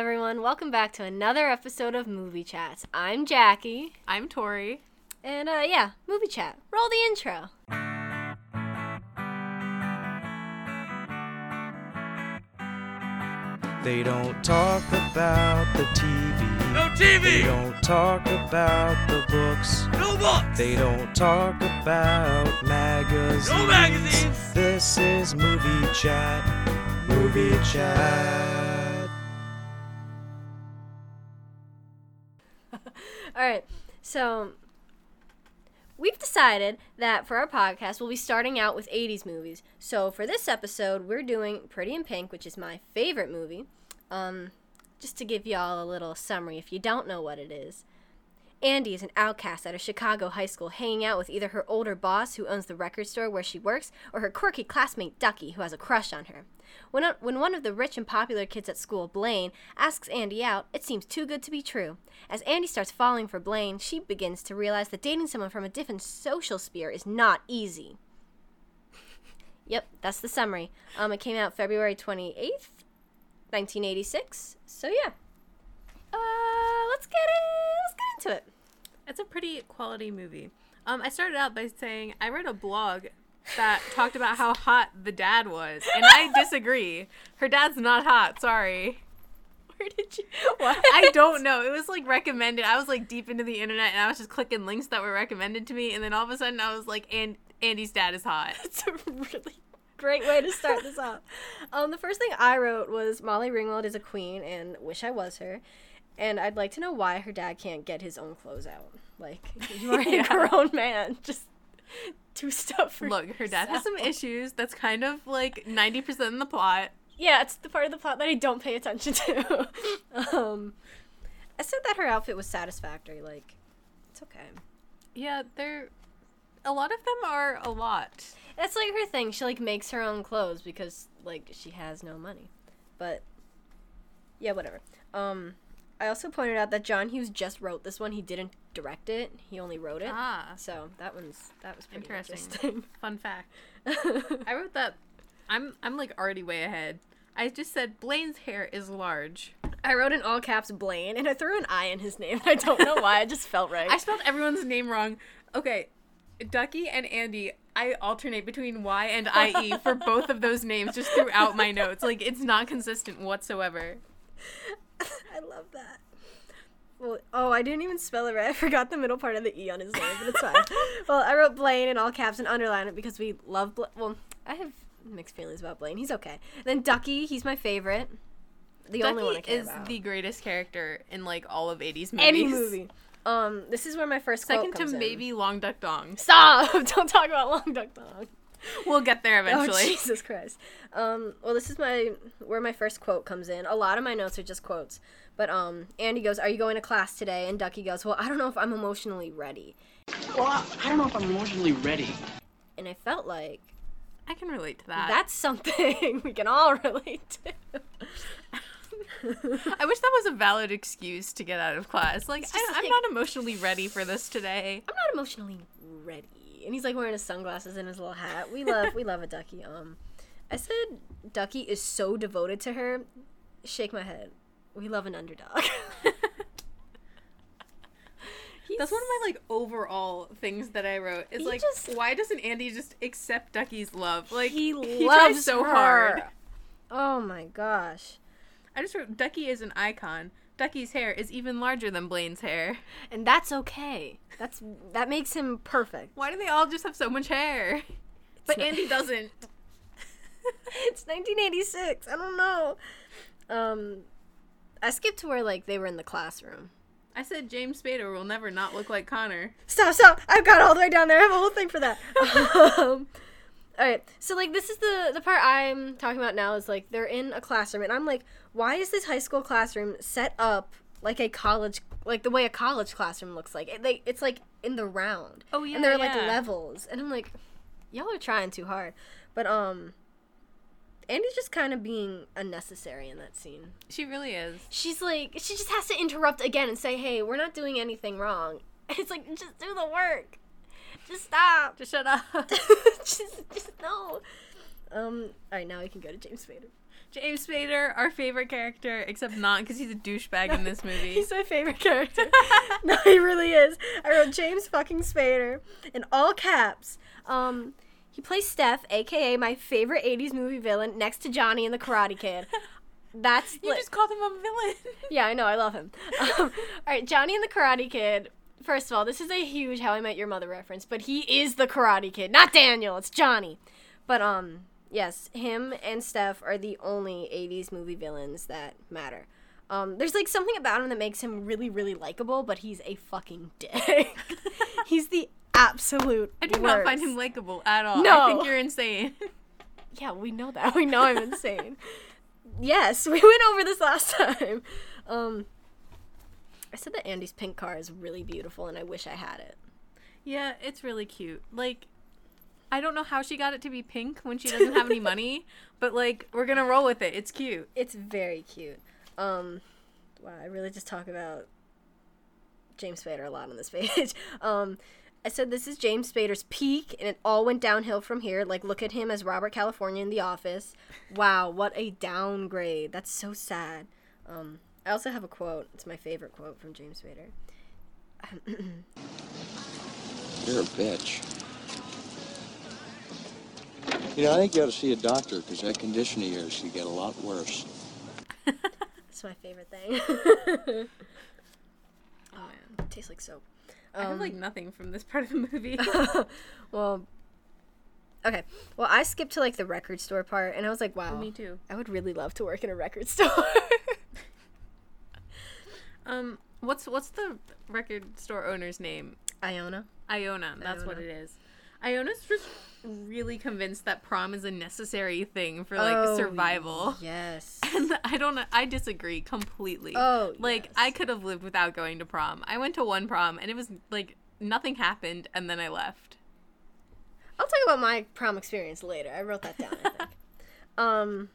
everyone. Welcome back to another episode of Movie Chats. I'm Jackie. I'm Tori. And, uh, yeah, Movie Chat. Roll the intro. They don't talk about the TV. No TV! They don't talk about the books. No books! They don't talk about magazines. No magazines! This is Movie Chat. Movie Chat. All right, so we've decided that for our podcast, we'll be starting out with 80s movies. So for this episode, we're doing Pretty in Pink, which is my favorite movie. Um, just to give y'all a little summary, if you don't know what it is. Andy is an outcast at a Chicago high school, hanging out with either her older boss, who owns the record store where she works, or her quirky classmate Ducky, who has a crush on her. When, uh, when one of the rich and popular kids at school, Blaine, asks Andy out, it seems too good to be true. As Andy starts falling for Blaine, she begins to realize that dating someone from a different social sphere is not easy. yep, that's the summary. Um, it came out February 28th, 1986. So yeah. Uh, let's get it. Let's get into it. It's a pretty quality movie. Um, I started out by saying I read a blog that talked about how hot the dad was, and I disagree. Her dad's not hot. Sorry. Where did you? What? I don't know. It was like recommended. I was like deep into the internet, and I was just clicking links that were recommended to me, and then all of a sudden I was like, "And Andy's dad is hot." It's a really great way to start this off. Um, the first thing I wrote was Molly Ringwald is a queen and wish I was her. And I'd like to know why her dad can't get his own clothes out. Like, you are Yeah. a grown man. Just do stuff for Look, her dad has some issues. That's kind of like ninety percent in the plot. Yeah, it's the part of the plot that I don't pay attention to. um, I said that her outfit was satisfactory. Like, it's okay. Yeah, they're a lot of them are a lot. That's like her thing. She like makes her own clothes because like she has no money. But yeah, whatever. Um I also pointed out that John Hughes just wrote this one. He didn't direct it. He only wrote it. Ah, So that one's that was pretty Interesting. interesting. fun fact. I wrote that. I'm I'm like already way ahead. I just said Blaine's hair is large. I wrote in all caps Blaine and I threw an I in his name. I don't know why. I just felt right. I spelled everyone's name wrong. Okay, Ducky and Andy. I alternate between Y and IE for both of those names just throughout my notes. Like it's not consistent whatsoever. I love that. Well, oh, I didn't even spell it right. I forgot the middle part of the E on his name, but it's fine. well, I wrote Blaine in all caps and underline it because we love Blaine. Well, I have mixed feelings about Blaine. He's okay. then Ducky, he's my favorite. The only one I care is about. the greatest character in like all of 80s movies. Any movie. Um, this is where my first quote Second to in. maybe Long Duck Dong. Stop! Don't talk about Long Duck Dong. We'll get there eventually. Oh eventually. Jesus Christ. Um, well, this is my where my first quote comes in. A lot of my notes are just quotes. But um, Andy goes, "Are you going to class today?" And Ducky goes, "Well, I don't know if I'm emotionally ready." Well, I, I don't know if I'm emotionally ready. And I felt like I can relate to that. that's something we can all relate to. I wish that was a valid excuse to get out of class. Like, just I, I'm like- not emotionally ready for this today. I'm not emotionally ready. And he's like wearing his sunglasses and his little hat. We love we love a Ducky. Um, I said Ducky is so devoted to her. Shake my head. We love an underdog. That's one of my like overall things that I wrote. Is like, just- why doesn't Andy just accept Ducky's love? Like, he tries loves so her. hard. Oh my gosh. I just wrote Ducky is an icon. Ducky's hair is even larger than Blaine's hair. And that's okay. That's that makes him perfect. Why do they all just have so much hair? But not- Andy doesn't. it's 1986. I don't know. Um, I skipped to where like they were in the classroom. I said James Spader will never not look like Connor. Stop, stop! I've got all the way down there. I have a whole thing for that. um, all right, so like this is the the part I'm talking about now is like they're in a classroom, and I'm like, why is this high school classroom set up like a college, like the way a college classroom looks like? It, they, it's like in the round. Oh, yeah, and there are like yeah. levels, and I'm like, y'all are trying too hard, but um. Andy's just kind of being unnecessary in that scene. She really is. She's like, she just has to interrupt again and say, "Hey, we're not doing anything wrong." And it's like, just do the work. Just stop. Just shut up. just, just no. Um. All right, now we can go to James Spader. James Spader, our favorite character, except not because he's a douchebag in this movie. He's my favorite character. no, he really is. I wrote James fucking Spader in all caps. Um, he plays Steff, aka my favorite '80s movie villain, next to Johnny in the Karate Kid. That's you li- just called him a villain. yeah, I know, I love him. Um, all right, Johnny and the Karate Kid. First of all, this is a huge How I Met Your Mother reference, but he is the Karate Kid, not Daniel. It's Johnny. But um, yes, him and Steff are the only '80s movie villains that matter. Um, there's like something about him that makes him really, really likable, but he's a fucking dick. he's the absolute. I do not find him likable at all. No. I think you're insane. Yeah, we know that. We know I'm insane. yes, we went over this last time. Um, I said that Andy's pink car is really beautiful, and I wish I had it. yeah, it's really cute. Like, I don't know how she got it to be pink when she doesn't have any money, but like, we're gonna roll with it. It's cute. It's very cute. Um, wow, I really just talk about James Spader a lot on this page. um, I said this is James Spader's peak, and it all went downhill from here. Like, look at him as Robert California in The Office. Wow, what a downgrade. That's so sad. Um, I also have a quote. It's my favorite quote from James Spader. You're a bitch. You know, I think you ought to see a doctor because that condition of yours could get a lot worse. It's my favorite thing. oh man, it tastes like soap. I have like um, nothing from this part of the movie. Well, okay. Well, I skipped to like the record store part, and I was like, wow, Me too. I would really love to work in a record store. Um, what's what's the record store owner's name? Iona. Iona. That's what it is. Iona's just really convinced that prom is a necessary thing for like Oh, survival. Yes. And I don't. I disagree completely. Oh, like yes. I could have lived without going to prom. I went to one prom and it was like nothing happened, and then I left. I'll talk about my prom experience later. I wrote that down. I think. um,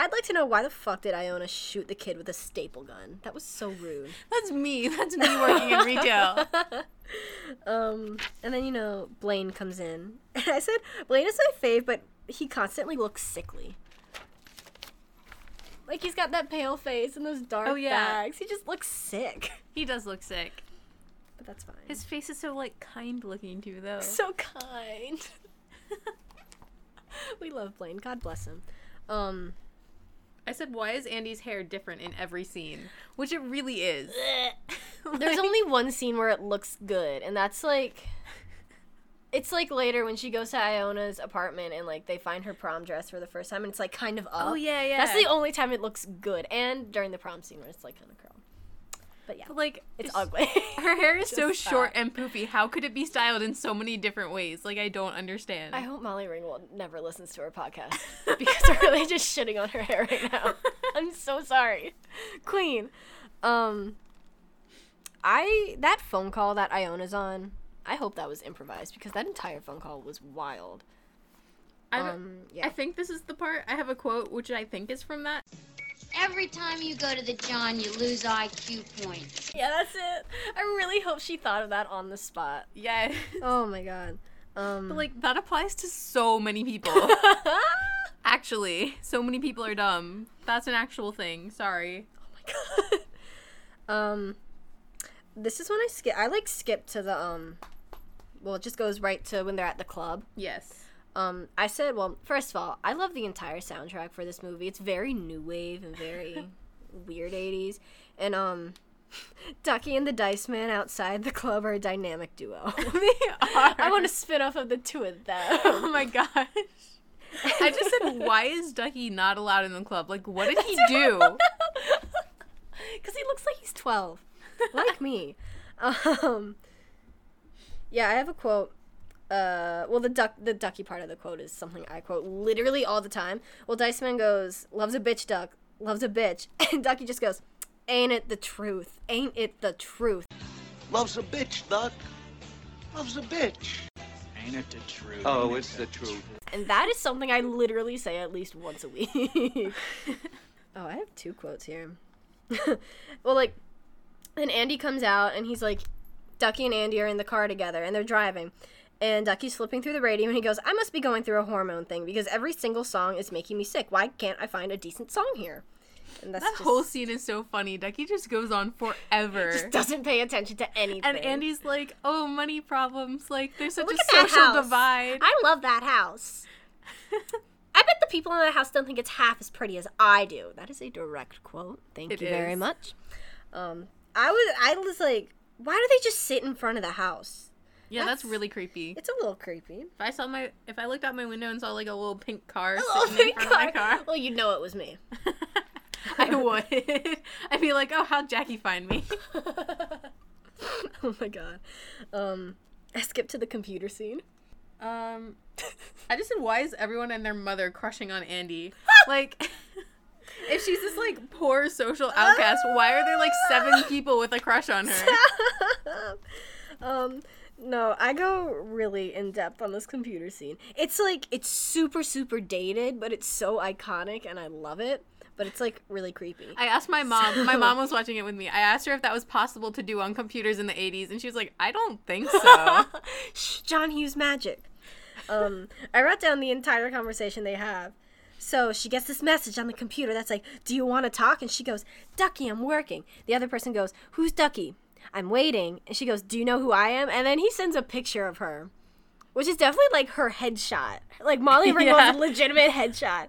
I'd like to know why the fuck did Iona shoot the kid with a staple gun? That was so rude. That's me. That's me working in retail. Um, and then you know Blaine comes in, and I said Blaine is my fave, but he constantly looks sickly. Like he's got that pale face and those dark Oh, yeah. bags. He just looks sick. He does look sick. But that's fine. His face is so like kind looking too, though. so kind. we love Blaine. God bless him. Um, I said, why is Andy's hair different in every scene? Which it really is. there's only one scene where it looks good, and that's like. It's like later when she goes to Iona's apartment and like they find her prom dress for the first time and it's like kind of up. Oh, yeah, yeah. That's the only time it looks good, and during the prom scene where it's like kind of curled. But yeah, But, like it's ugly. Her hair is so Just short and poofy. How could it be styled in so many different ways? Like I don't understand. I hope Molly Ringwald never listens to our podcast because we're really just shitting on her hair right now. I'm so sorry, Queen. Um, I that phone call that Iona's on. I hope that was improvised because that entire phone call was wild. I, Um, yeah. I think this is the part. I have a quote which I think is from that. Every time you go to the John, you lose IQ points. Yeah, that's it. I really hope she thought of that on the spot. Yeah. Oh my god. Um, But like that applies to so many people. Actually, so many people are dumb. That's an actual thing. Sorry. Oh my god. um, this is when I skip. I like skip to the um. Well, it just goes right to when they're at the club. Yes. Um, I said, well, first of all, I love the entire soundtrack for this movie. It's very new wave and very weird 80s. And, um, Ducky and the Dice Man outside the club are a dynamic duo. They are. I want a spin off of the two of them. Oh my gosh. I just said, why is Ducky not allowed in the club? Like, what did he do? Because he looks like he's 12, like me. Um, yeah, I have a quote. Uh, well, the duck, the ducky part of the quote is something I quote literally all the time. Well, Dice Man goes, "Loves a bitch, duck. Loves a bitch," and Ducky just goes, "Ain't it the truth? Ain't it the truth?" Loves a bitch, duck. Loves a bitch. Ain't it the truth? Oh, it's the truth. And that is something I literally say at least once a week. oh, I have two quotes here. well, like, then Andy comes out and he's like, Ducky and Andy are in the car together and they're driving. And Ducky's flipping through the radio and he goes, I must be going through a hormone thing because every single song is making me sick. Why can't I find a decent song here? And that's That just, whole scene is so funny. Ducky just goes on forever. just doesn't pay attention to anything. and Andy's like, "Oh, money problems. Like, there's such Look a social divide." I love that house. I bet the people in that house don't think it's half as pretty as I do. That is a direct quote. Thank It you very much. Um, I was I was like, why do they just sit in front of the house? Yeah, that's, that's- really creepy. It's a little creepy. If I saw my, if I looked out my window and saw like a little pink car sitting in front of my car, Well, you'd know it was me. I would. I'd be like, "Oh, how'd Jackie find me?" oh my god. Um, I skipped to the computer scene. Um, I just said, why is everyone and their mother crushing on Andy? like, if she's this like poor social outcast, why are there like seven people with a crush on her? um, no, I go really in depth on this computer scene. It's like it's super super dated, but it's so iconic, and I love it. But it's like really creepy. I asked my mom. My mom was watching it with me. I asked her if that was possible to do on computers in the 80s, and she was like, "I don't think so." Shh, John Hughes magic. Um, I wrote down the entire conversation they have. So she gets this message on the computer that's like, "Do you want to talk?" And she goes, "Ducky, I'm working." The other person goes, "Who's Ducky?" I'm waiting. And she goes, "Do you know who I am?" And then he sends a picture of her, which is definitely like her headshot, like Molly Ringwald's Yeah. legitimate headshot.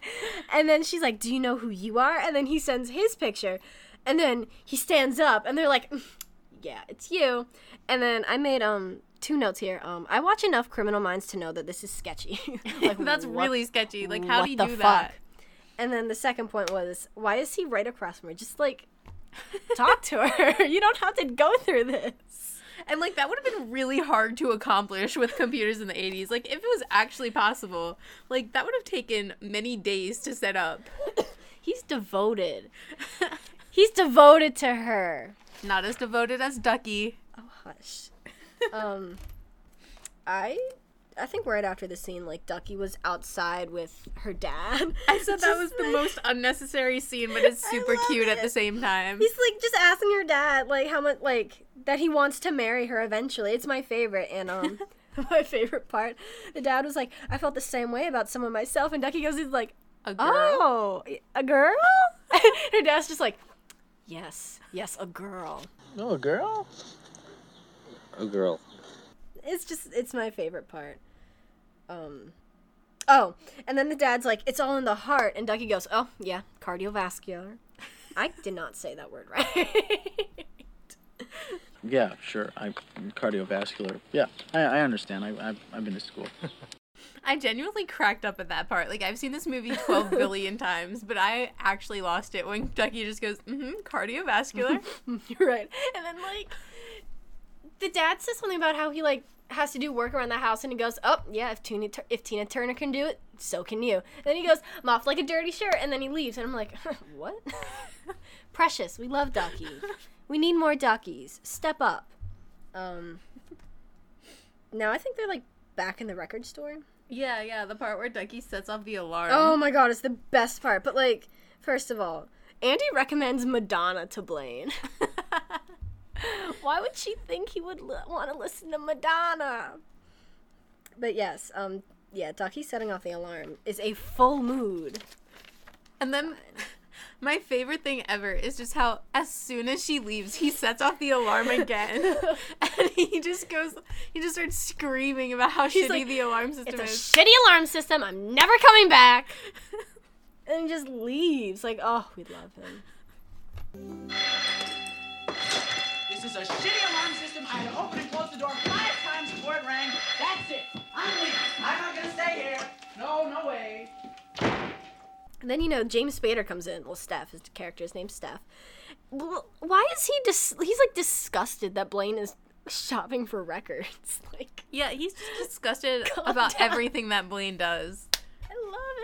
And then she's like, "Do you know who you are?" And then he sends his picture, and then he stands up, and they're like, "Mm, "Yeah, it's you." And then I made um two notes here. Um, I watch enough Criminal Minds to know that this is sketchy. like, That's what- really sketchy. Like, how do you do fuck? that? And then the second point was, why is he right across from her? Just like talk to her. you don't have to go through this. And like that would have been really hard to accomplish with computers in the 80s. Like if it was actually possible, like that would have taken many days to set up. He's devoted. He's devoted to her. Not as devoted as Ducky. Oh hush. um, I I think right after the scene, like Ducky was outside with her dad. I said that Just was the like- most unnecessary scene, but it's super love cute at the same time. He's like just asking her dad like how much like that he wants to marry her eventually. It's my favorite and um my favorite part. The dad was like, I felt the same way about someone myself and Ducky goes he's like, A girl. Oh a girl? her dad's just like, Yes, yes, a girl. No, a girl? A girl. It's just it's my favorite part. Um Oh, and then the dad's like, it's all in the heart, and Ducky goes, Oh, yeah, cardiovascular. I did not say that word right. Yeah, sure. I cardiovascular. Yeah, I, I understand. I, I've, I've been to school. I genuinely cracked up at that part. Like I've seen this movie 12 billion times, but I actually lost it when Ducky just goes, "Mhm, cardiovascular." You're right. And then like the dad says something about how he like has to do work around the house and he goes, "Oh, yeah, if Tina if Tina Turner can do it, so can you." And then he goes, "I'm off like a dirty shirt." And then he leaves and I'm like, "What?" Precious, we love Ducky. We need more Duckies. Step up. Um Now I think they're like back in the record store. yeah, yeah, the part where Ducky sets off the alarm. Oh my god, it's the best part. But like, first of all, Andy recommends Madonna to Blaine. Why would she think he would want to listen to Madonna? But yes, um, yeah, Ducky setting off the alarm is a full mood. And then my favorite thing ever is just how as soon as she leaves, he sets off the alarm again. and he just goes he just starts screaming about how He's shitty like, the alarm system It's a shitty alarm system. I'm never coming back. and he just leaves. Like, oh, we love him. This is a shitty alarm system. I had to open and close the door five times before it rang. That's it. I'm leaving. I'm not gonna stay here. No, no way. And then you know James Spader comes in. Well, Steff, his character's name's Steff. Why is he dis- He's like disgusted that Blaine is shopping for records. Like, yeah, he's just disgusted about down. everything that Blaine does. I love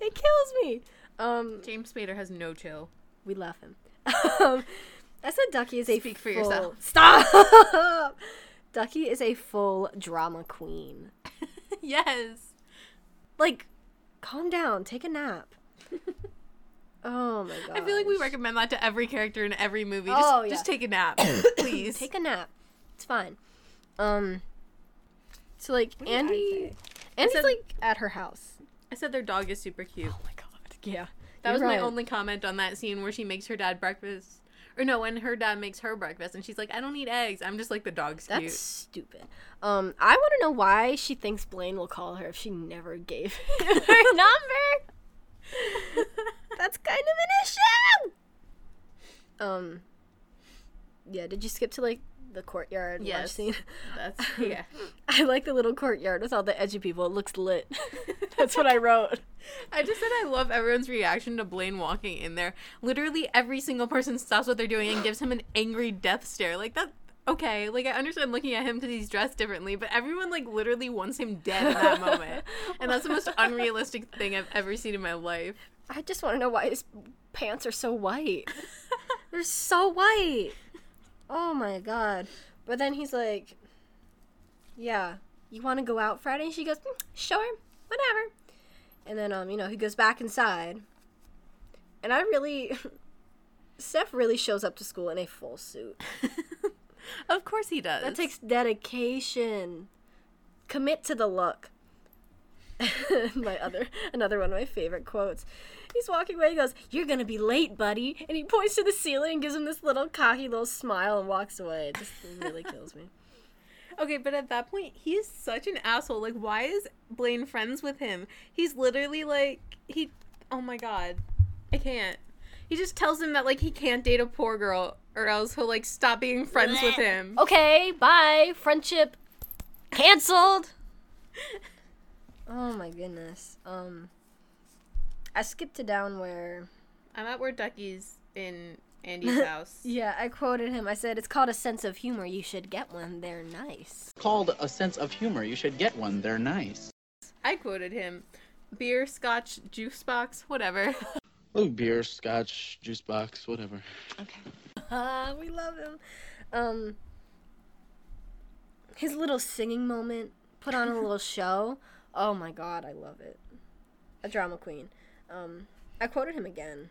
it. It kills me. Um, James Spader has no chill. we love him. um, I said Ducky is a Speak for full- yourself. Stop. Ducky is a full drama queen. yes. Like, calm down. Take a nap. oh my god. I feel like we recommend that to every character in every movie. Just, Oh, yeah. just take a nap, please. Take a nap. It's fine. Um So like I Andy? Andy's said- like at her house. I said their dog is super cute. Oh my god. Yeah. That was my only comment on that scene where she makes her dad breakfast. Or no, when her dad makes her breakfast and she's like, I don't eat eggs. I'm just like the dog's That's cute. stupid. Um, I want to know why she thinks Blaine will call her if she never gave him her number. That's kind of an issue. Um. Yeah. Did you skip to like the courtyard lunch Yes. scene? That's yeah. I like the little courtyard with all the edgy people. It looks lit. That's what I wrote. I just said I love everyone's reaction to Blaine walking in there. Literally every single person stops what they're doing and gives him an angry death stare. Like that okay, like I understand looking at him because he's dressed differently, but everyone like literally wants him dead in that moment. And that's the most unrealistic thing I've ever seen in my life. I just want to know why his pants are so white. They're so white. Oh my god. But then he's like, "Yeah, you want to go out Friday?" And she goes, "Mm, "Sure, whatever." And then um, you know, he goes back inside. And I really Steff really shows up to school in a full suit. Of course he does. That takes dedication. Commit to the look. my other another one of my favorite quotes. He's walking away. He goes, "You're gonna be late, buddy," and he points to the ceiling and gives him this little cocky little smile and walks away. It just really kills me. Okay, but at that point, he is such an asshole. Like, why is Blaine friends with him? He's literally like, he. Oh my god. I can't. He just tells him that, like, he can't date a poor girl or else he'll, like, stop being friends with him. Okay, bye. Friendship canceled. Oh my goodness. Um, I skipped to down where. I'm at where Ducky's in Andy's house. Yeah, I quoted him. I said, "It's called a sense of humor. You should get one. They're nice." Called a sense of humor. You should get one. They're nice. I quoted him. Beer, scotch, juice box, whatever. Oh, beer, scotch, juice box, whatever. Okay. Ah, we love him. Um, his little singing moment, put on a little show. Oh my god, I love it. A drama queen. Um, I quoted him again.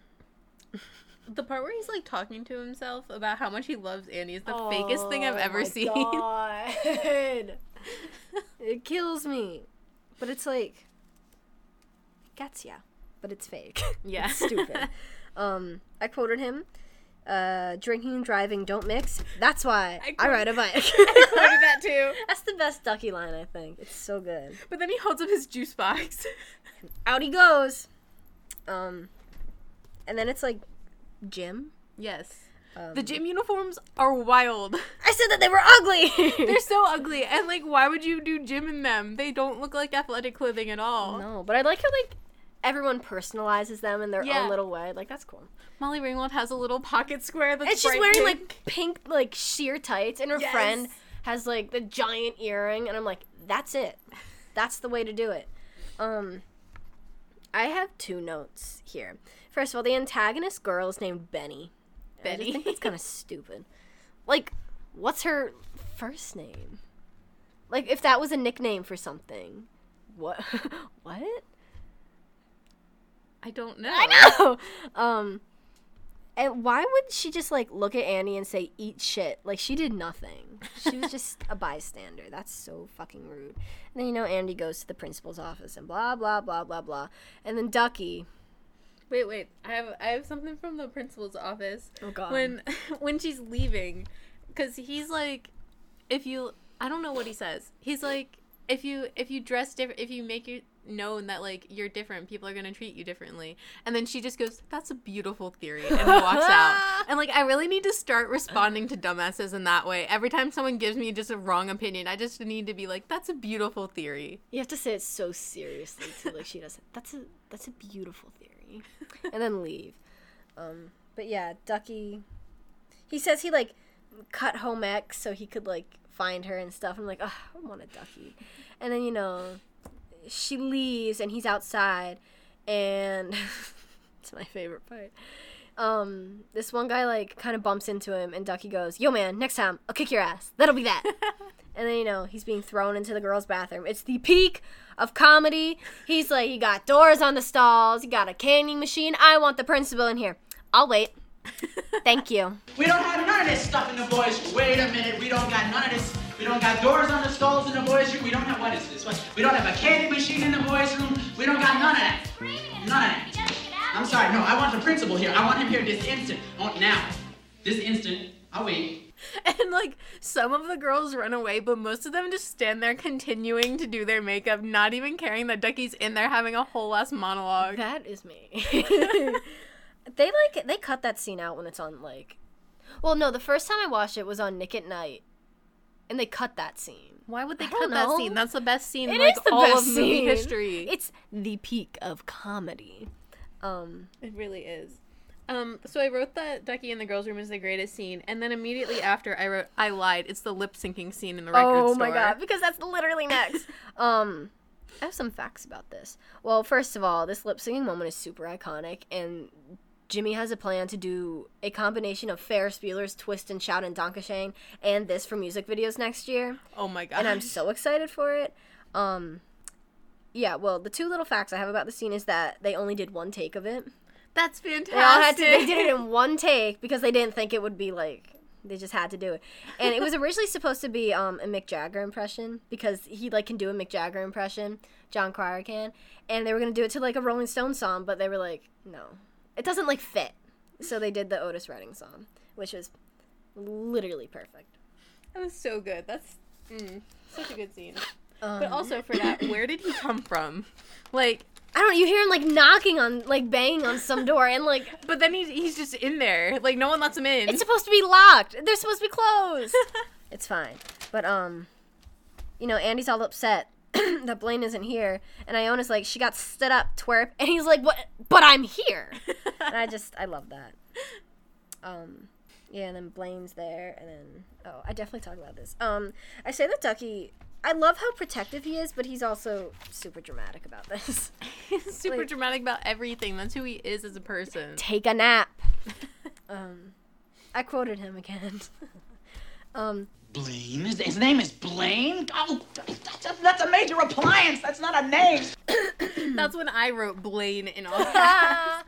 the part where he's, like, talking to himself about how much he loves Andy is the fakest thing I've Oh ever my seen. God. it kills me, but it's like gets ya, but it's fake. Yeah. It's stupid. um, I quoted him. Uh, drinking and driving don't mix. That's why I I, ride a bike. I quoted that too. That's the best Ducky line, I think. It's so good. But then he holds up his juice box. Out he goes. Um, and then it's like gym. yes. Um, The gym uniforms are wild. I said that they were ugly. They're so ugly. And like why would you do gym in them? They don't look like athletic clothing at all. no, but I like how like everyone personalizes them in their Yeah. own little way. Like that's cool. Molly Ringwald has a little pocket square that's And she's wearing pink. like pink like sheer tights, and her Yes. friend has like the giant earring, and I'm like, that's it. That's the way to do it. Um, I have two notes here. First of all, the antagonist girl is named Benny. Benny. I think that's kind of stupid. Like, what's her first name? Like, if that was a nickname for something, what? what? I don't know. I know. Um, and why would she just like look at Annie and say "eat shit"? Like she did nothing. She was just a bystander. That's so fucking rude. And then you know Andy goes to the principal's office and blah blah blah blah blah. And then Ducky. Wait, wait. I have I have something from the principal's office. Oh, God. When when she's leaving cuz he's like if you I don't know what he says. He's like if you if you dress different if you make it known that like you're different, people are going to treat you differently. And then she just goes, "That's a beautiful theory." And walks out. And like I really need to start responding to dumbasses in that way. Every time someone gives me just a wrong opinion, I just need to be like, "That's a beautiful theory." You have to say it so seriously too. Like she does. it. That's a that's a beautiful theory. And then leave. Um, but yeah, Ducky. He says he like cut home ec so he could like find her and stuff. I'm like, oh, I want a Ducky. And then you know, she leaves and he's outside, and it's my favorite part. Um, this one guy like kind of bumps into him, and Ducky goes, "Yo, man, next time I'll kick your ass. That'll be that." And then you know he's being thrown into the girls' bathroom. It's the peak of comedy. He's like, you got doors on the stalls, you got a canning machine. I want the principal in here. I'll wait. Thank you. We don't have none of this stuff in the boys. Wait a minute, we don't got none of this We don't got doors on the stalls in the boys' room. We don't have what is this? What? We don't have a candy machine in the boys' room. We don't got none of that. None of that. I'm sorry. No, I want the principal here. I want him here this instant. I want now. This instant. I'll wait. And like some of the girls run away, but most of them just stand there continuing to do their makeup, not even caring that Ducky's in there having a whole ass monologue. That is me. they like they cut that scene out when it's on like Well, no, the first time I watched it was on Nick at Night. And they cut that scene. Why would they I cut that scene? That's the best scene It in like the all of movie scene. history. It's the peak of comedy. Um It really is. Um, so I wrote that Ducky in the girls' room is the greatest scene, and then immediately after I wrote I lied. It's the lip syncing scene in the record Oh store. my god, because that's literally next. um, I have some facts about this. Well, first of all, this lip syncing moment is super iconic, and Jimmy has a plan to do a combination of Ferris Bueller's Twist and Shout and Danke Schoen and this for music videos next year, Oh my god. and I'm so excited for it. Um, yeah, well, the two little facts I have about the scene is that they only did one take of it. That's fantastic. They all had to. They did it in one take because they didn't think it would be like. They just had to do it, and it was originally supposed to be um, a Mick Jagger impression because he like can do a Mick Jagger impression. Jon Cryer can, and they were gonna do it to like a Rolling Stone song, but they were like, no, it doesn't like fit. So they did the Otis Redding song, which was literally perfect. That was so good. That's mm, such a good scene. Um, But also for that, where did he come from? Like, I don't. You hear him like knocking on, like banging on some door, and like but then he's he's just in there. Like no one lets him in. It's supposed to be locked. They're supposed to be closed. it's fine. But um you know, Andy's all upset that Blaine isn't here. And Iona's like, she got stood up, twerp. And he's like, What but I'm here. and I just I love that. Um yeah, and then Blaine's there and then oh, I definitely talk about this. Um I say that Ducky I love how protective he is, but he's also super dramatic about this. He's super like- dramatic about everything. That's who he is as a person. take a nap. um, I quoted him again. um, Blaine? His, his name is Blaine? Oh, that's a, that's a major appliance. That's not a name. That's when I wrote Blaine in all caps.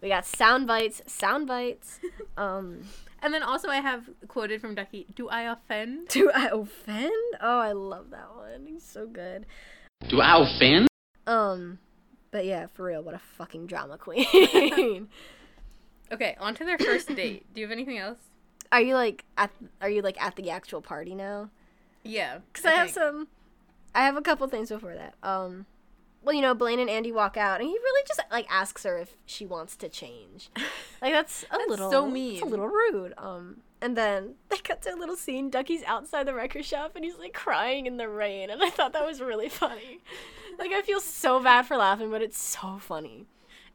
we got sound bites, sound bites. Um, and then also I have quoted from Ducky, "Do I offend?" do I offend? Oh, I love that one. He's so good. Do I offend? Um, but yeah, for real, what a fucking drama queen. Okay, on to their first date. Do you have anything else? Are you like at? Are you like at the actual party now? Yeah, Because I have think. some. I have a couple things before that. Um, well, you know, Blaine and Andy walk out, and he really just like asks her if she wants to change. Like that's a That's little so It's a little rude. Um, and then they cut to a little scene. Ducky's outside the record shop, and he's like crying in the rain, and I thought that was really funny. Like I feel so bad for laughing, but it's so funny.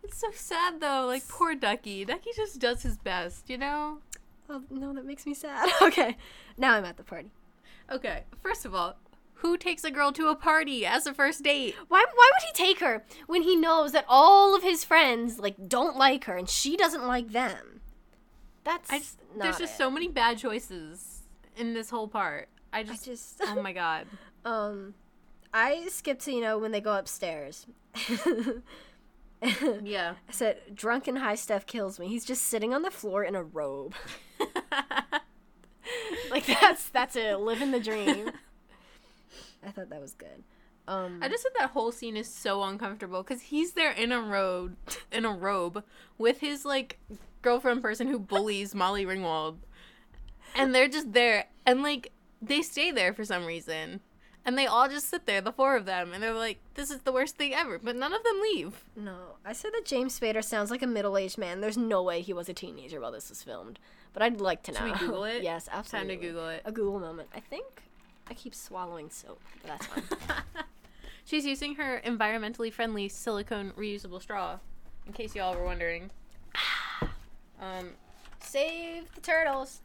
It's so sad though. Like poor Ducky. Ducky just does his best, you know. Oh no, that makes me sad. okay, now I'm at the party. Okay, first of all, who takes a girl to a party as a first date? Why why would he take her when he knows that all of his friends like don't like her and she doesn't like them? That's I there's just it. so many bad choices in this whole part. I I just, just oh my god. um I skip to you know when they go upstairs. Yeah. I said drunken high stuff kills me. He's just sitting on the floor in a robe. like that's that's it, living the dream. I thought that was good. Um I just think that whole scene is so uncomfortable because he's there in a robe, in a robe, with his like girlfriend person who bullies Molly Ringwald, and they're just there, and like they stay there for some reason, and they all just sit there, the four of them, and they're like, "This is the worst thing ever," but none of them leave. No, I said that James Spader sounds like a middle-aged man. There's no way he was a teenager while this was filmed, but I'd like to know. Should we Google it? yes, absolutely. Time to Google it. A Google moment. I think I keep swallowing soap, but that's fine. She's using her environmentally friendly silicone reusable straw, in case y'all were wondering. Um, Save the turtles.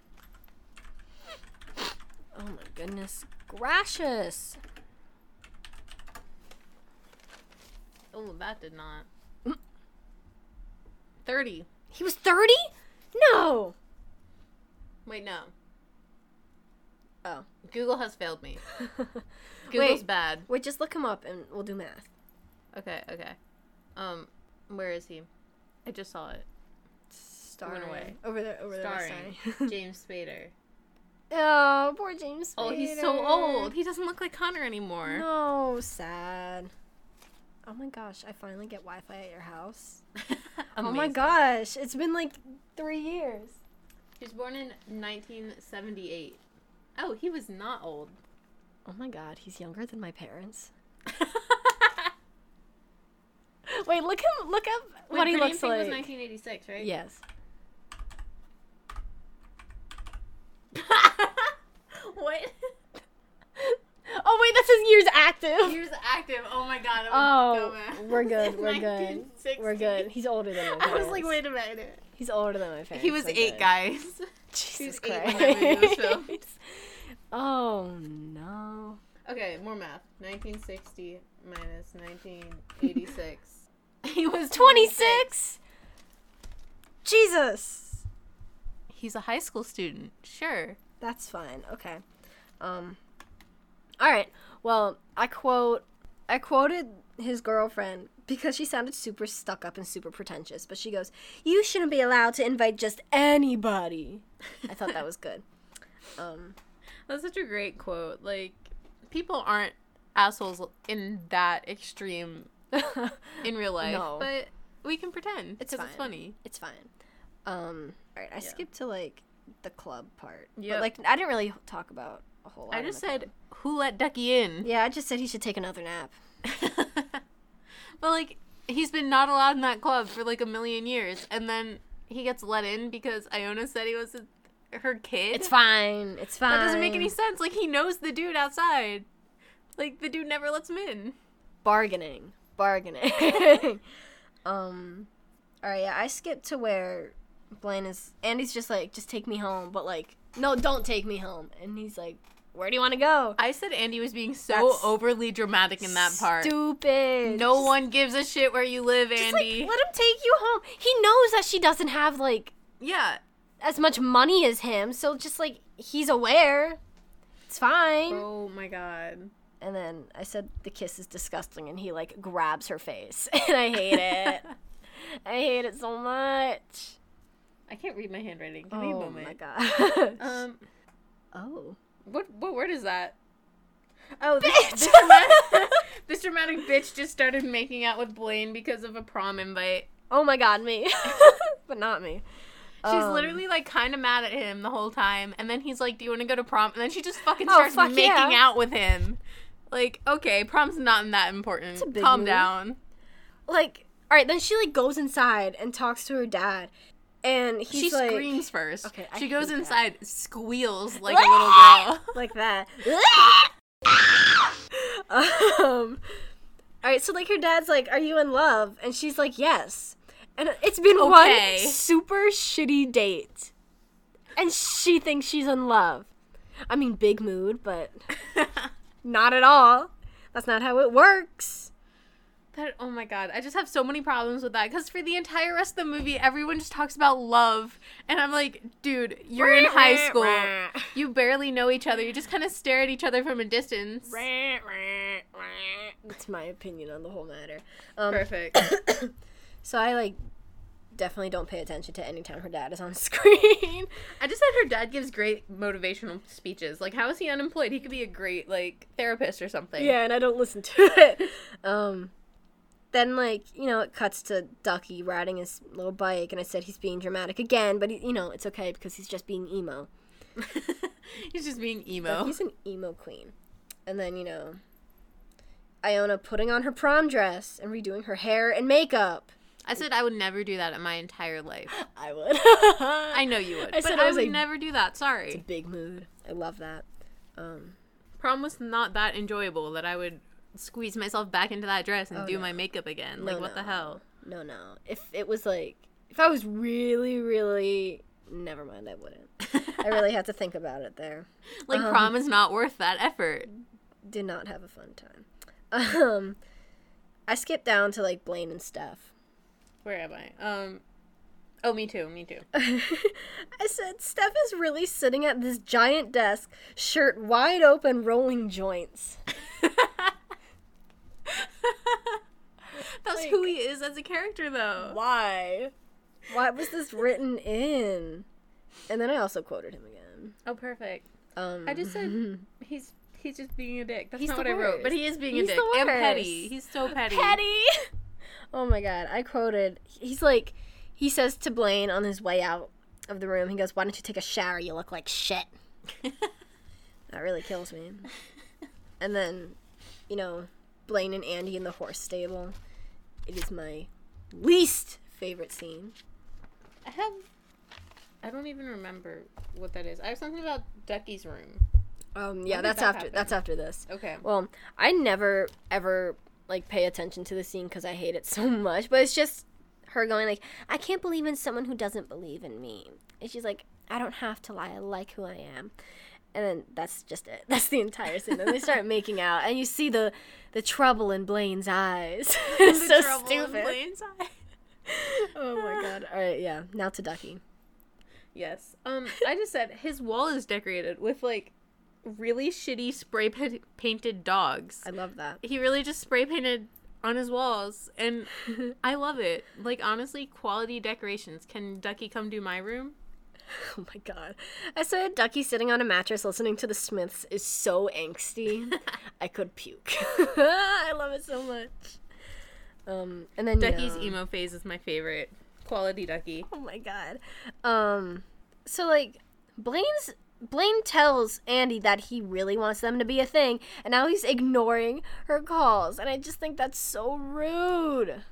Oh my goodness gracious! oh, that did not. Thirty. He was thirty? No. Wait, no. Oh. Google has failed me. Google's Wait. bad. Wait, just look him up and we'll do math. Okay, okay. Um, where is he? I just saw it. Starring away. over there, over there. Starring Starring. James Spader. Oh, poor James. Oh, he's so old. He doesn't look like Connor anymore. No, sad. Oh my gosh, I finally get Wi-Fi at your house. Oh my gosh, it's been like three years. He was born in 1978. Oh, he was not old. Oh my god, he's younger than my parents. Wait, look him. Look up Wait, what he looks like. was 1986, right? Yes. what? Oh wait, that's his years active. He was active. Oh my god. Oh, dumbass. we're good. We're good. We're good. He's older than my I was like, wait a minute. He's older than my parents. He was We're eight, good. guys. Jesus eight Christ. movie was filmed. oh no. Okay, more math. 1960 minus 1986. he was 26. Jesus. He's a high school student. Sure. That's fine. Okay. Um All right. Well, I quote I quoted his girlfriend because she sounded super stuck up and super pretentious, but she goes, "You shouldn't be allowed to invite just anybody." I thought that was good. Um That's such a great quote. Like, people aren't assholes in that extreme in real life, No. but we can pretend It's fine. it's funny. It's fine. Um all right, I skipped to like the club part. But like I didn't really talk about a whole lot. I just said. "Who let Ducky in?" Yeah, I just said he should take another nap. but like, he's been not allowed in that club for like a million years, and then he gets let in because Iona said he was a, her kid. It's fine. It's fine. That doesn't make any sense. Like he knows the dude outside. Like the dude never lets him in. bargaining bargaining um all right yeah i skipped to where blaine is andy's just like just take me home but like no don't take me home and he's like where do you want to go I said Andy was being so That's overly dramatic in that part. stupid No Just- one gives a shit where you live, just, like, Andy. let him take you home he knows that she doesn't have like yeah. as much money as him so just like he's aware it's fine Oh my god. and then i said the kiss is disgusting and he like grabs her face and i hate it i hate it so much I can't read my handwriting. Give me a oh moment. my god Um, oh what what word is that? Oh, This dramatic, this dramatic bitch just started making out with Blaine because of a prom invite. oh my god, me. but not me. She's Um, literally like kind of mad at him the whole time, and then he's like, "Do you want to go to prom?" And then she just fucking Oh, starts fuck making yeah. out with him. Like, okay, prom's not that important. Calm move. down. like, all right, then she like goes inside and talks to her dad, and he's she like, screams first. Okay, she goes that. inside, squeals like a little girl. like that. um, all right, so like her dad's like, "Are you in love?" And she's like, "Yes." And it's been Okay. one super shitty date, and she thinks she's in love. I mean, big mood, but not at all. That's not how it works. That oh my god, I just have so many problems with that because for the entire rest of the movie, everyone just talks about love, and I'm like, dude, you're in high school, you barely know each other, you just kind of stare at each other from a distance. That's my opinion on the whole matter. Um, Perfect. So I like definitely don't pay attention to any time her dad is on screen. I just said her dad gives great motivational speeches. Like, how is he unemployed? He could be a great like therapist or something. yeah, and I don't listen to it. Um, then like you know it cuts to Ducky riding his little bike, and I said he's being dramatic again, but he, you know it's okay because he's just being emo. He's just being emo. He's an emo queen. And then you know, Iona putting on her prom dress and redoing her hair and makeup. I said I would never do that in my entire life. I would. I know you would, I but said I I would a- never do that. Sorry. It's a big mood. I love that. Um, Prom was not that enjoyable that I would squeeze myself back into that dress and Oh, do no. my makeup again. Like, No, what the hell? no, no. If it was like, if I was really, really, never mind, I wouldn't. I really had to think about it there. Like, Um, prom is not worth that effort. Did not have a fun time. Um, I skipped down to like Blaine and Steff. Where am I? Um. Oh, me too. Me too. I said, Steff is really sitting at this giant desk, shirt wide open, rolling joints. That's who he is as a character, though. Why? Why was this written in? And then I also quoted him again. Oh, perfect. Um, I just said he's he's just being a dick. That's He's not what I wrote, but he is being He's a dick and petty. He's so petty. petty. oh my god, I quoted. He's like, he says to Blaine on his way out of the room. He goes, "Why don't you take a shower? You look like shit." that really kills me. And then, you know, Blaine and Andy in the horse stable. It is my least favorite scene. I have. I don't even remember what that is. I have something about Ducky's room. Um, yeah, that's that after. happen? That's after this. Okay. Well, I never ever like pay attention to the scene because I hate it so much. But it's just her going like, "I can't believe in someone who doesn't believe in me," and she's like, "I don't have to lie. I like who I am." And then that's just it. That's the entire scene. Then they start making out, and you see the the trouble in Blaine's eyes. it's so Trouble in. Blaine's eye. Oh my god! All right, yeah. Now to Ducky. Yes. Um, I just said his wall is decorated with like really shitty spray pa- painted dogs. I love that. He really just spray painted on his walls, and I love it. Like honestly, quality decorations. Can Ducky come do my room? Oh my god. I said Ducky sitting on a mattress listening to the Smiths is so angsty. I could puke. I love it so much. Um and then Ducky's know- emo phase is my favorite. Quality Ducky. Oh my god. Um so like Blaine's Blaine tells Andy that he really wants them to be a thing, and now he's ignoring her calls, and I just think that's so rude.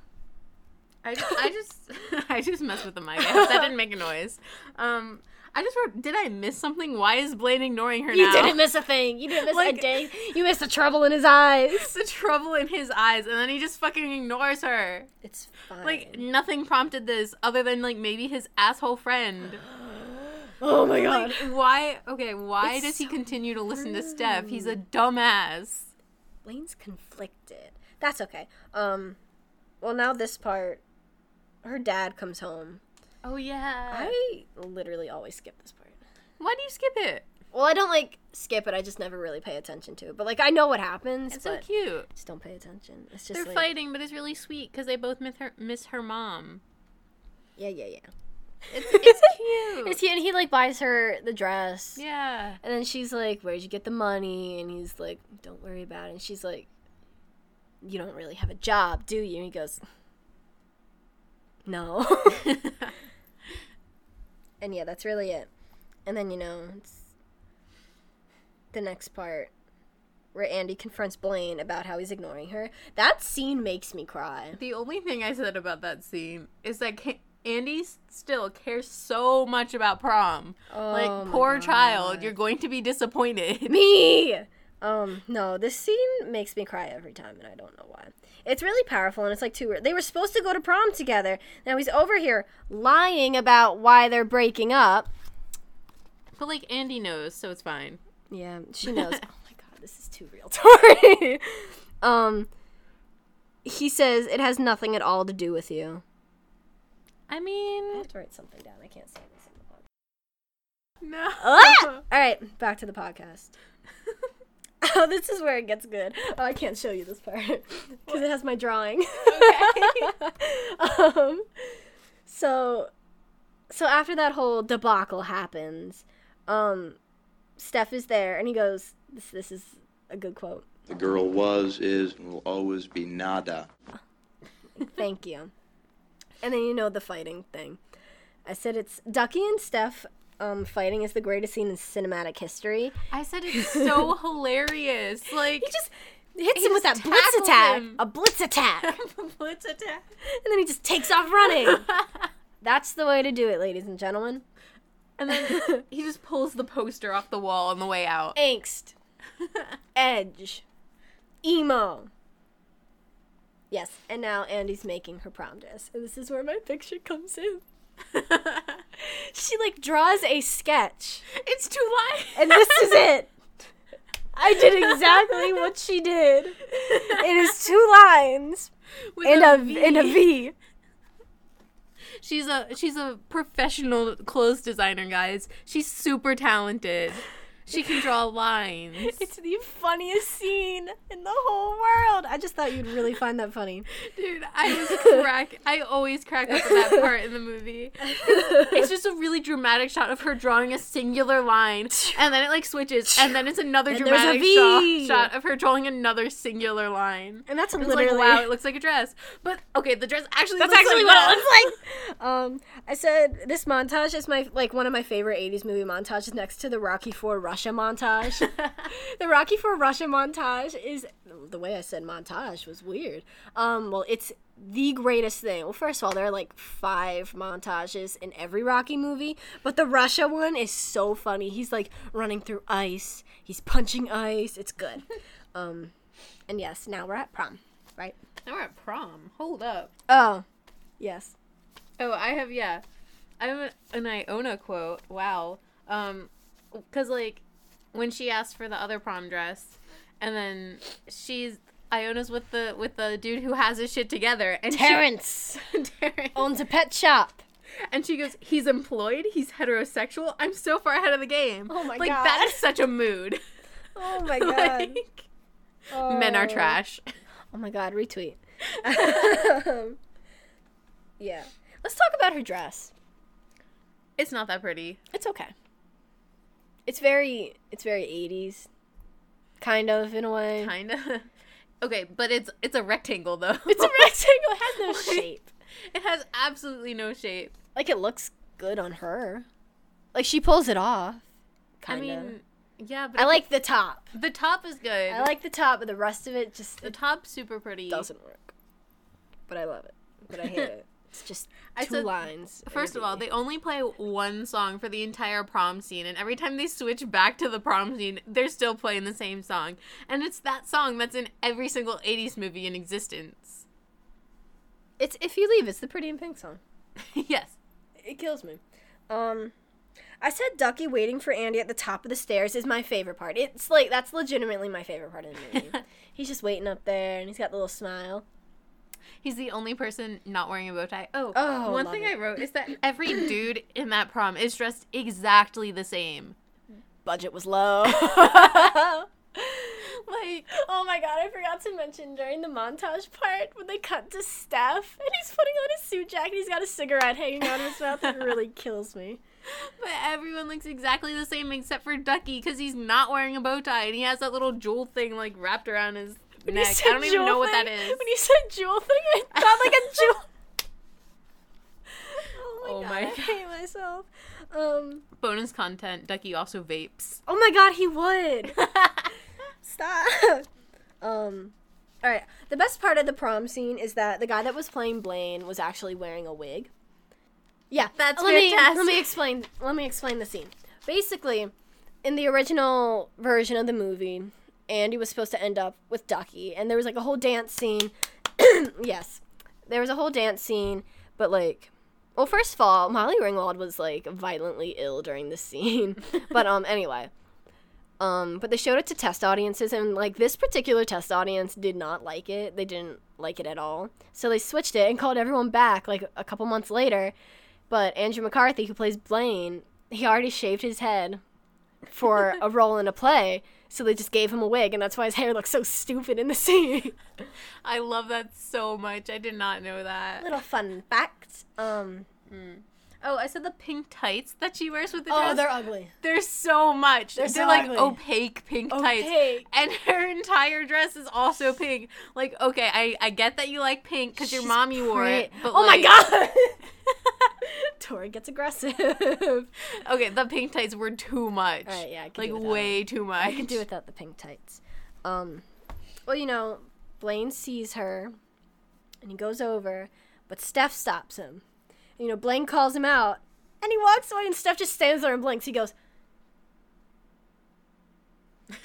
I, I just I just messed with the mic. I hope that didn't make a noise. Um, I just wrote, did I miss something? Why is Blaine ignoring her now? You now? didn't miss a thing. You didn't miss a day. You missed the trouble in his eyes. the trouble in his eyes, and then he just fucking ignores her. It's fine. Like nothing prompted this other than like maybe his asshole friend. oh my god. Like why? Okay, why It's does he so continue to listen to Steff? He's a dumbass. Blaine's conflicted. That's okay. Um, well now this part, her dad comes home. Oh yeah. I literally always skip this part. Why do you skip it? Well, I don't like skip it. I just never really pay attention to it. But like I know what happens, It's so cute. just don't pay attention. It's just They're like, fighting, but it's really sweet because they both miss her miss her mom. Yeah, yeah, yeah. It's it's cute. It's cute, and he like buys her the dress. yeah. And then she's like, "Where'd you get the money?" And he's like, "Don't worry about it." And she's like, "You don't really have a job, do you?" And he goes, "No." and yeah, that's really it. And then you know, it's the next part where Andy confronts Blaine about how he's ignoring her. That scene makes me cry. The only thing I said about that scene is that Andy still cares so much about prom. Oh like, poor child, you're going to be disappointed. Me. Um, no, this scene makes me cry every time, and I don't know why. It's really powerful, and it's like two. They were supposed to go to prom together. Now he's over here lying about why they're breaking up. But, like, Andy knows, so it's fine. Yeah, she knows. oh my god, this is too real, Tori. um, he says it has nothing at all to do with you. I mean, I have to write something down. I can't say this in the podcast. no. Ah! All right, back to the podcast. oh, this is where it gets good. Oh, I can't show you this part because it has my drawing. Okay. um, so, so after that whole debacle happens, um, Steff is there and he goes, "This, this is a good quote. The girl was, is, and will always be nada. Thank you." And then you know the fighting thing. I said it's Ducky and Steff. Um, fighting is the greatest scene in cinematic history. I said it's so hilarious. Like, He just hits He him with that blitz attack. him. A blitz attack. blitz attack. and then he just takes off running. That's the way to do it, ladies and gentlemen. And then he just pulls the poster off the wall on the way out. Angst, edge, emo. Yes, and now Andy's making her prom dress. And this is where my picture comes in. She like draws a sketch, it's two lines. and this is it. I did exactly what she did. It is two lines With and a and a V. She's a she's a professional clothes designer, guys. She's super talented. She can draw lines. It's the funniest scene in the whole world. I just thought you'd really find that funny. Dude, I was crack. I always crack up at that part in the movie. It's just a really dramatic shot of her drawing a singular line, and then it like switches, and then it's another And dramatic shot, shot of her drawing another singular line. And that's And literally like, wow, it looks like a dress. But okay, the dress actually That's actually like what that. it looks like. Um, I said this montage is my like one of my favorite '80s movie montages, next to the Rocky Four Russia montage. the Rocky Four Russia montage is the way I said montage was weird. Um, well, it's the greatest thing. Well, first of all, there are like five montages in every Rocky movie, but the Russia one is so funny. He's like running through ice. He's punching ice. It's good. Um, and yes, now we're at prom, right? Now we're at prom. Hold up. Oh, yes. Oh, I have yeah. I have an Iona quote. Wow. Um, cause like when she asked for the other prom dress, and then she's Iona's with the with the dude who has his shit together, and she- Terrence Terrence. owns a pet shop. And she goes, "He's employed. He's heterosexual. I'm so far ahead of the game. Oh my like, God. Like that is such a mood. Oh my god. like, men are Oh. trash. Oh my god, retweet. Um, yeah. Let's talk about her dress. It's not that pretty. It's okay. It's very it's very 80s. Kind of in a way. Kind of. Okay, but it's it's a rectangle though. It's a rectangle. It has no Like, shape. It has absolutely no shape. Like it looks good on her. Like she pulls it off. I Kinda. mean, yeah, but I like the top. the top is good. I like the top, but the rest of it just the top super pretty. doesn't work. But I love it. But I hate it. It's just two said- lines. First of all, they. they only play one song for the entire prom scene, and every time they switch back to the prom scene, they're still playing the same song. And it's that song that's in every single 80s movie in existence. It's if you leave. It's the Pretty in Pink song. yes. It kills me. Um, I said Ducky waiting for Andy at the top of the stairs is my favorite part. It's like that's legitimately my favorite part of the movie. he's just waiting up there and he's got the little smile. He's the only person not wearing a bow tie. Oh, Oh, one thing it. I wrote is that every dude in that prom is dressed exactly the same. Budget was low. Like, oh my god, I forgot to mention during the montage part when they cut to Steff and he's putting on his suit jacket, he's got a cigarette hanging out of his mouth. It really kills me. but everyone looks exactly the same except for Ducky because he's not wearing a bow tie and he has that little jewel thing like wrapped around his When neck. I don't even know what that thing- When you said jewel thing, I thought like a jewel. oh my Oh god, my I hate myself. Um, Bonus content: Ducky also vapes. oh my god, he would. Stop. um, all right. The best part of the prom scene is that the guy that was playing Blaine was actually wearing a wig. Yeah, That's let Me, let me explain. Let me explain the scene. Basically, in the original version of the movie, Andy was supposed to end up with Ducky, and there was like a whole dance scene. yes, there was a whole dance scene, but like, well, first of all, Molly Ringwald was like violently ill during the scene. but um, anyway, um, but they showed it to test audiences, and like this particular test audience did not like it. They didn't like it at all. So they switched it and called everyone back like a couple months later. But Andrew McCarthy, who plays Blaine, he already shaved his head for a role in a play. So they just gave him a wig, and that's why his hair looks so stupid in the scene. I love that so much. I did not know that. Little fun fact. Um. Oh, I said the pink tights that she wears with the dress. Oh, they're ugly. There's so much. They're, They're so like ugly. opaque pink tights. And her entire dress is also pink. Like, okay, I, I get that you like pink because your mommy wore it. But oh like, my god! Tori gets aggressive. okay, the pink tights were too much. Alright, yeah, I can like way too much. I could do without the pink tights. Um, well, you know, Blaine sees her, and he goes over, but Steff stops him. You know, Blaine calls him out, and he walks away, and Steff just stands there and blinks. He goes,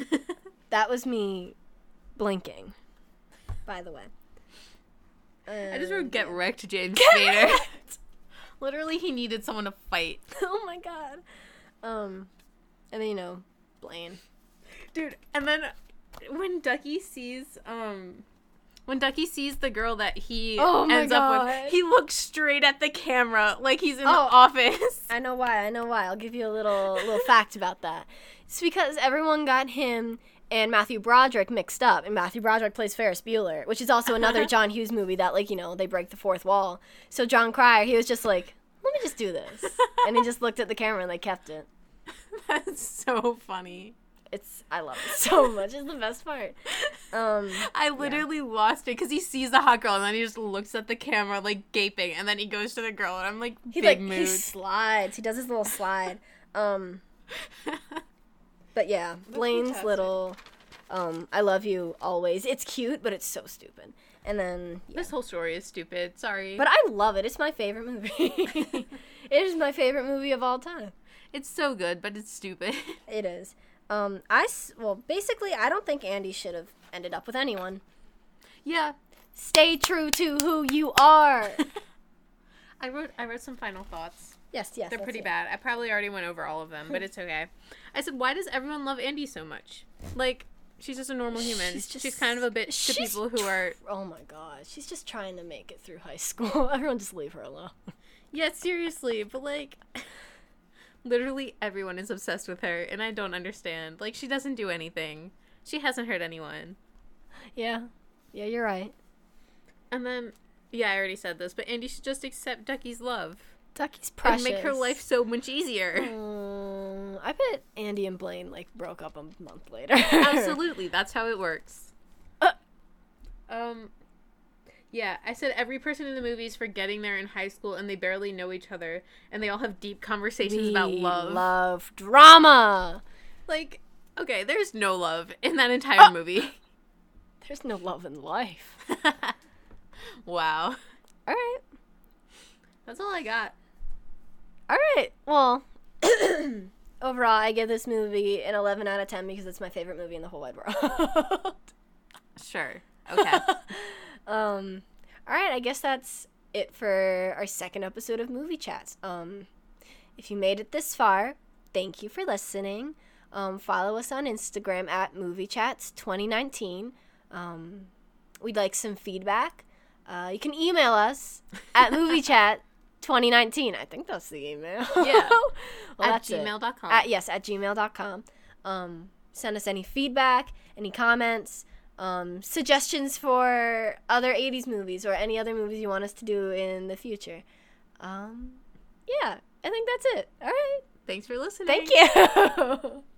"That was me, blinking." By the way. I just wrote get wrecked, James Get Spader. wrecked! Literally, he needed someone to fight. oh my god. Um, and then you know, Blaine. Dude, and then when Ducky sees um When Ducky sees the girl that he Oh ends up with, he looks straight at the camera like he's in the Oh. office. I know why. I know why. I'll give you a little little fact about that. It's because everyone got him and Matthew Broderick mixed up, and Matthew Broderick plays Ferris Bueller, which is also another John Hughes movie that, like, you know, they break the fourth wall. So Jon Cryer, he was just like, "Let me just do this," and he just looked at the camera and they kept it. That's so funny. It's I love it so much. It's the best part. Um, I literally lost it because he sees the hot girl and then he just looks at the camera like gaping, and then he goes to the girl and I'm like, he like mood. he slides. He does his little slide. Um, but yeah, Blaine's little um, "I love you always." It's cute, but it's so stupid. And then, yeah. This whole story is stupid. Sorry, but I love it. It's my favorite movie. it is my favorite movie of all time. it's so good, but it's stupid. It is. Um, I well, basically, I don't think Andy should have ended up with anyone. yeah, Stay true to who you are. I wrote I wrote some final thoughts. yes, yes. They're pretty it. bad. I probably already went over all of them, but it's okay. I said, why does everyone love Andy so much? Like, she's just a normal human. She's She's, kind of a bitch to people who are. Oh my god, she's just trying to make it through high school. Everyone just leave her alone. Yeah, seriously, but like. Literally everyone is obsessed with her, and I don't understand. Like, she doesn't do anything. She hasn't hurt anyone. Yeah, yeah, you're right. And then, yeah, I already said this, but Andy should just accept Ducky's love Ducky's precious. and make her life so much easier. Mm, I bet Andy and Blaine like broke up a month later. Absolutely, that's how it works. Uh. Um, yeah, I said every person in the movie is forgetting they're in high school and they barely know each other, and they all have deep conversations about love. love drama. Like, okay, there's no love in that entire ah! movie. There's no love in life. wow, All right. that's all I got. All right. Well, overall, I give this movie an 11 out of 10 because it's my favorite movie in the whole wide world. Sure. Okay. Um, all right. I guess that's it for our second episode of Movie Chats. Um, if you made it this far, thank you for listening. Um, follow us on Instagram at Movie Chats 2019. Um, we'd like some feedback. Uh, you can email us at Movie Chat 2019. I think that's the email. Yeah. well, At gmail.com. At, yes, at gmail.com. Um, send us any feedback, any comments, um, suggestions for other 80s movies or any other movies you want us to do in the future. Um, yeah, I think that's it. All right. Thanks for listening. Thank you.